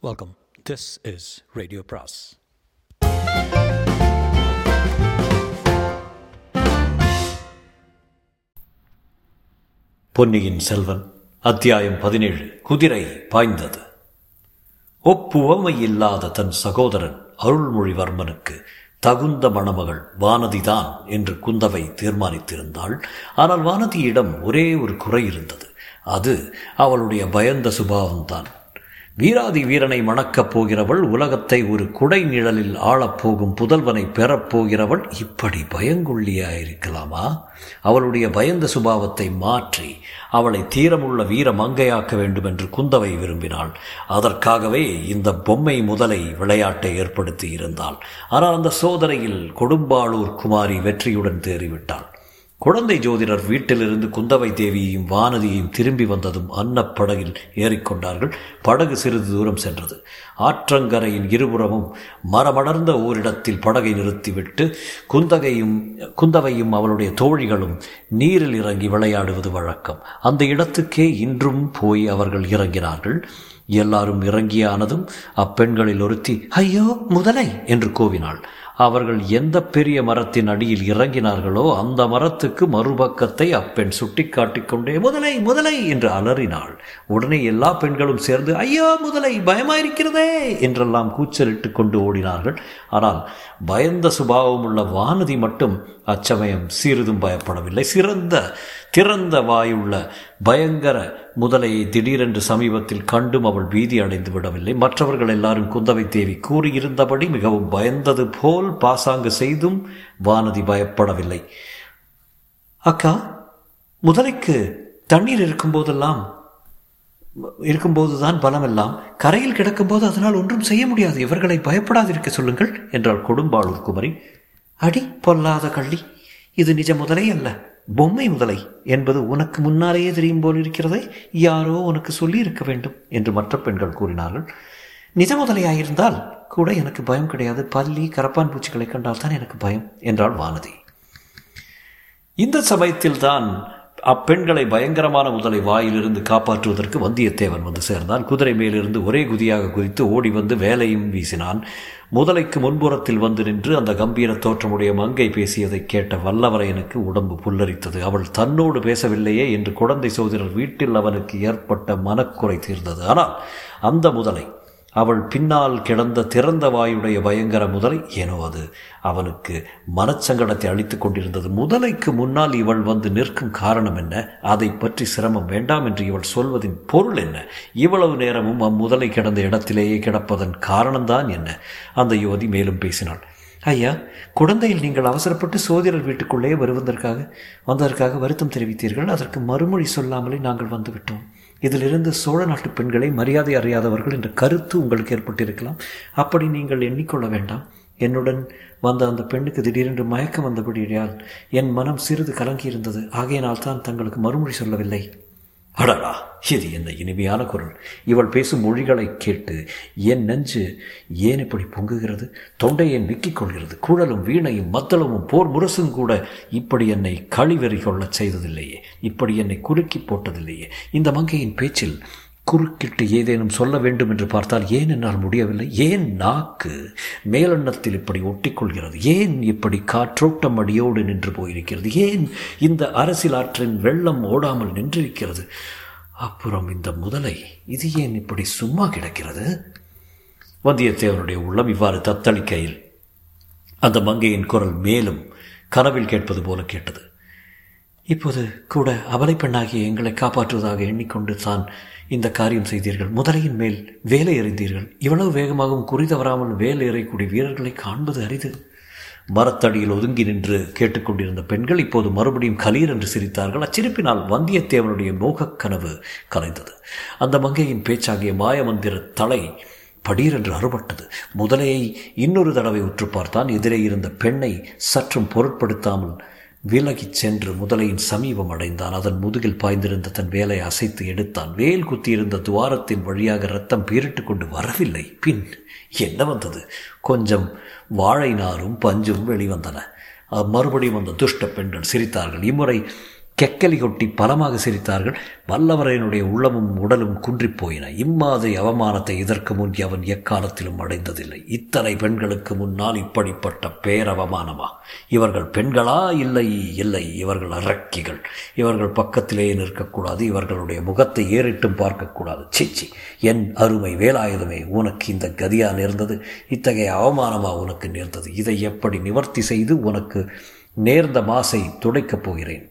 Welcome this is radio பிராஸ் பொன்னியின் செல்வன் அத்தியாயம் பதினேழு குதிரை பாய்ந்தது. ஒப்புவமை இல்லாத தன் சகோதரன் அருள்மொழிவர்மனுக்கு தகுந்த மணமகள் வானதிதான் என்று குந்தவை தீர்மானித்திருந்தாள். ஆனால் வானதியிடம் ஒரே ஒரு குறை இருந்தது. அது அவளுடைய பயந்த சுபாவம்தான். வீராதி வீரனை மணக்கப் போகிறவள் உலகத்தை ஒரு குடை நிழலில் ஆளப்போகும் புதல்வனை பெறப்போகிறவள் இப்படி பயங்கொள்ளியாயிருக்கலாமா? அவளுடைய பயந்த சுபாவத்தை மாற்றி அவளை தீரமுள்ள வீர மங்கையாக்க வேண்டும் என்று குந்தவை விரும்பினாள். அதற்காகவே இந்த பொம்மை முதலை விளையாட்டை ஏற்படுத்தி இருந்தாள். ஆனால் அந்த சோதனையில் கொடும்பாளூர் குமாரி வெற்றியுடன் தேறிவிட்டாள். குழந்தை ஜோதிடர் வீட்டிலிருந்து குந்தவை தேவியையும் வானதியையும் திரும்பி வந்ததும் அன்னப்படகில் ஏறிக்கொண்டார்கள். படகு சிறிது தூரம் சென்றது. ஆற்றங்கரையின் இருபுறமும் மரமடர்ந்த ஓரிடத்தில் படகை நிறுத்திவிட்டு குந்தகையும் குந்தவையும் அவளுடைய தோழிகளும் நீரில் இறங்கி விளையாடுவது வழக்கம். அந்த இடத்துக்கே இன்றும் போய் அவர்கள் இறங்கினார்கள். எல்லாரும் இறங்கியானதும் அப்பெண்களில் ஒருத்தி ஐயோ முதலை! என்று கூவினாள். அவர்கள் எந்த பெரிய மரத்தின் அடியில் இறங்கினார்களோ அந்த மரத்துக்கு மறுபக்கத்தை அப்பெண் சுட்டி காட்டிக்கொண்டே முதலை முதலை என்று அலறினாள். உடனே எல்லா பெண்களும் சேர்ந்து ஐயோ முதலை பயமாயிருக்கிறதே என்றெல்லாம் கூச்சலிட்டு கொண்டு ஓடினார்கள். ஆனால் பயந்த சுபாவம் உள்ள வானதி மட்டும் அச்சமயம் சிறிதும் பயப்படவில்லை. சிறந்த திறந்த வாயுள்ள பயங்கர முதலையை திடீரென்று சமீபத்தில் கண்டும் அவள் பீதி அடைந்து விடவில்லை. மற்றவர்கள் எல்லாரும் குந்தவை தேவி கூறியிருந்தபடி மிகவும் பயந்தது போல் பாசாங்கு செய்தும் வானதி பயப்படவில்லை. அக்கா முதலைக்கு தண்ணீர் இருக்கும்போதெல்லாம் இருக்கும்போதுதான் பலமெல்லாம் கரையில் கிடக்கும்போது அதனால் ஒன்றும் செய்ய முடியாது. இவர்களை பயப்படாதிருக்க சொல்லுங்கள் என்றாள் கொடும்பாளூர் குமரி அடி பொல்லாத கள்ளி இது நிஜ முதலே அல்ல. பொம்மை முதலை என்பது உனக்கு முன்னாலேயே தெரியும் போல் இருக்கிறதே யாரோ உனக்கு சொல்லி இருக்க வேண்டும் என்று மற்ற பெண்கள் கூறினார்கள். நிஜ முதலையாயிருந்தால் கூட எனக்கு பயம் கிடையாது. பல்லி கரப்பான் பூச்சிகளை கண்டால் தான் எனக்கு பயம் என்றாள் வானதி. இந்த சமயத்தில் தான் அப்பெண்களை பயங்கரமான முதலை வாயிலிருந்து காப்பாற்றுவதற்கு வந்தியத்தேவன் வந்து சேர்ந்தான். குதிரை மேலிருந்து ஒரே குதியாக குதித்து ஓடி வந்து வேலையும் வீசினான். முதலைக்கு முன்புறத்தில் வந்து நின்று அந்த கம்பீர தோற்றமுடைய மங்கை பேசியதை கேட்ட வல்லவரையனுக்கு உடம்பு புல்லரித்தது. அவள் தன்னோடு பேசவில்லையே என்று குழந்தை சோதரர் வீட்டில் அவனுக்கு ஏற்பட்ட மனக்குறை தீர்ந்தது. ஆனால் அந்த முதலை அவள் பின்னால் கிடந்த திறந்த வாயுடைய பயங்கர முதலை ஏனோ அது அவனுக்கு மனச்சங்கடத்தை அளித்துக் கொண்டிருந்தது. முதலைக்கு முன்னால் இவள் வந்து நிற்கும் காரணம் என்ன? அதை பற்றி சிரமம் வேண்டாம் என்று இவள் சொல்வதின் பொருள் என்ன? இவ்வளவு நேரமும் அம்முதலை கிடந்த இடத்திலேயே கிடப்பதன் காரணம்தான் என்ன? அந்த யுவதி மேலும் பேசினாள். ஐயா குழந்தையில் நீங்கள் அவசரப்பட்டு சோதிடர் வீட்டுக்குள்ளே வருவதற்காக வந்ததற்காக வருத்தம் தெரிவித்தீர்கள். அதற்கு மறுமொழி சொல்லாமலே நாங்கள் வந்துவிட்டோம். இதிலிருந்து சோழ நாட்டு பெண்களை மரியாதை அறியாதவர்கள் என்ற கருத்து உங்களுக்கு ஏற்பட்டிருக்கலாம். அப்படி நீங்கள் எண்ணிக்கொள்ள வேண்டாம். என்னுடன் வந்த அந்த பெண்ணுக்கு திடீரென்று மயக்கம் வந்தபடியால் என் மனம் சிறிது கலங்கியிருந்தது. ஆகையினால் தான் தங்களுக்கு மறுமொழி சொல்லவில்லை. அடடா இது என்ன இனிமையான குரல். இவள் பேசும் மொழிகளை கேட்டு என் நெஞ்சு ஏன் இப்படி பொங்குகிறது? தொண்டையை நிக்கிக் கொள்கிறது. குழலும் வீணையும் மத்தளமும் போர் முரசும் கூட இப்படி என்னை கழிவெறி கொள்ளச் செய்ததில்லையே. இப்படி என்னை குறுக்கி போட்டதில்லையே. இந்த மங்கையின் பேச்சில் குறுக்கிட்டு ஏதேனும் சொல்ல வேண்டும் என்று பார்த்தால் ஏன் என்னால் முடியவில்லை? ஏன் நாக்கு மேலெண்ணத்தில் இப்படி ஒட்டிக்கொள்கிறது? ஏன் இப்படி காற்றோட்டம் அடியோடு நின்று போயிருக்கிறது? ஏன் இந்த அரசியல் ஆற்றின் வெள்ளம் ஓடாமல் நின்றிருக்கிறது? அப்புறம் இந்த முதலை இது ஏன் இப்படி சும்மா கிடக்கிறது? வந்தியத்தேவனுடைய உள்ளம் இவ்வாறு தத்தளிக்கையில் அந்த மங்கையின் குரல் மேலும் கனவில் கேட்பது போல கேட்டது. இப்போது கூட அபலை பெண்ணாகிய எங்களை காப்பாற்றுவதாக எண்ணிக்கொண்டு தான் இந்த காரியம் செய்தீர்கள். முதலையின் மேல் வேலை எறிந்தீர்கள். இவ்வளவு வேகமாகவும் குறி தவறாமல் வேலை எறையக்கூடிய வீரர்களை காண்பது அரிது. மரத்தடியில் ஒதுங்கி நின்று கேட்டுக்கொண்டிருந்த பெண்கள் இப்போது மறுபடியும் கலீர் என்று சிரித்தார்கள். அச்சிரிப்பினால் வந்தியத்தேவனுடைய மோகக் கனவு கலைந்தது. அந்த மங்கையின் பேச்சாகிய மாயமந்திர தலை படீரென்று அறுபட்டது. முதலையை இன்னொரு தடவை உற்று பார்த்தான் எதிரே இருந்த பெண்ணை சற்றும் பொருட்படுத்தாமல் விலகிச் சென்று முதலையின் சமீபம் அடைந்தான். அதன் முதுகில் பாய்ந்திருந்த தன் வேலை அசைத்து எடுத்தான். வேல் குத்தியிருந்த துவாரத்தின் வழியாக ரத்தம் பீரிட்டு கொண்டு வரவில்லை. பின் என்ன வந்தது? கொஞ்சம் வாழை நாரும் பஞ்சும் வெளிவந்தன. மறுபடியும் அந்த துஷ்ட பெண்கள் சிரித்தார்கள். இம்முறை கெக்கலி கொட்டி பலமாக சிரித்தார்கள். வல்லவரையனுடைய உள்ளமும் உடலும் குன்றிப் போயின இம்மாதிரி அவமானத்தை இதற்கு முன் அவன் எக்காலத்திலும் அடைந்ததில்லை. இத்தனை பெண்களுக்கு முன்னால் இப்படிப்பட்ட பேரவமானமா? இவர்கள் பெண்களா? இல்லை இல்லை. இவர்கள் அரக்கிகள். இவர்கள் பக்கத்திலேயே நிற்கக்கூடாது. இவர்களுடைய முகத்தை ஏறிட்டும் பார்க்கக்கூடாது. சிச்சி என் அருமை வேலாயுதமே உனக்கு இந்த கதியா நேர்ந்தது? இத்தகைய அவமானமா உனக்கு நேர்ந்தது? இதை எப்படி நிவர்த்தி செய்து உனக்கு நேர்ந்த மாசை துடைக்கப் போகிறேன்?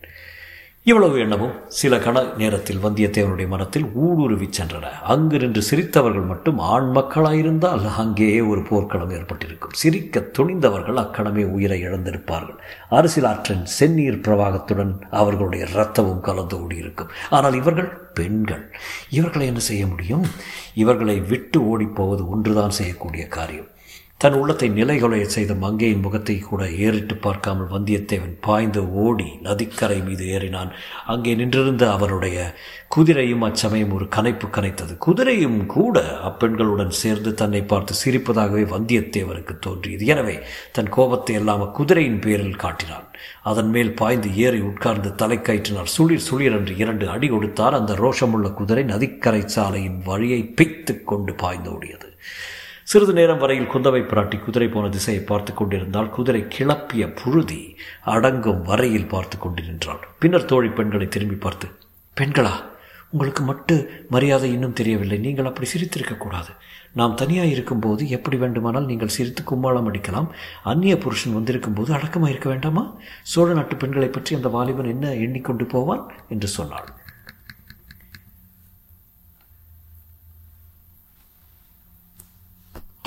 இவ்வளவு எண்ணமும் சில கண நேரத்தில் வந்தியத்தேவனுடைய மனத்தில் ஊடுருவிச் சென்றன. அங்கு நின்று சிரித்தவர்கள் மட்டும் ஆண் மக்களாயிருந்தால் அங்கேயே ஒரு போர்க்களம் ஏற்பட்டிருக்கும். சிரிக்க துணிந்தவர்கள் அக்கணமே உயிரை இழந்திருப்பார்கள். அரசியலாற்றின் செந்நீர் பிரவாகத்துடன் அவர்களுடைய இரத்தமும் கலந்து ஓடியிருக்கும் ஆனால் இவர்கள் பெண்கள். இவர்களை என்ன செய்ய முடியும்? இவர்களை விட்டு ஓடிப்போவது ஒன்றுதான் செய்யக்கூடிய காரியம். தன் உள்ளத்தை நிலைகொலைய செய்த மங்கையின் முகத்தை கூட ஏறிட்டு பார்க்காமல் வந்தியத்தேவன் பாய்ந்து ஓடி நதிக்கரை மீது ஏறினான். அங்கே நின்றிருந்த அவருடைய குதிரையும் அச்சமயம் ஒரு கனைப்பு கனைத்தது. குதிரையும் கூட அப்பெண்களுடன் சேர்ந்து தன்னை பார்த்து சிரிப்பதாகவே வந்தியத்தேவனுக்கு தோன்றியது. எனவே தன் கோபத்தை எல்லாம் குதிரையின் பேரில் காட்டினான். அதன் மேல் பாய்ந்து ஏறி உட்கார்ந்து தலை கயிற்றினார் சுளிர் சுளிர் என்று இரண்டு அடி கொடுத்தார் அந்த ரோஷமுள்ள குதிரை நதிக்கரை சாலையின் வழியை பிய்த்து கொண்டு பாய்ந்து ஓடியது. சிறிது நேரம் வரையில் குந்தவை பிராட்டி குதிரை போன திசையை பார்த்து கொண்டிருந்தால் குதிரை கிளப்பிய புழுதி அடங்கும் வரையில் பார்த்து கொண்டு நின்றாள். பின்னர் தோழி பெண்களை திரும்பி பார்த்து பெண்களா உங்களுக்கு மட்டு மரியாதை இன்னும் தெரியவில்லை. நீங்கள் அப்படி சிரித்திருக்கக்கூடாது நாம் தனியாக இருக்கும்போது எப்படி வேண்டுமானால் நீங்கள் சிரித்து கும்மாளம் அடிக்கலாம். அந்நிய புருஷன் வந்திருக்கும் போது அடக்கமாக இருக்க வேண்டாமா? சோழ நாட்டு பெண்களை பற்றி அந்த வாலிபன் என்ன எண்ணிக்கொண்டு போவான்? என்று சொன்னாள்.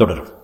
തുടരും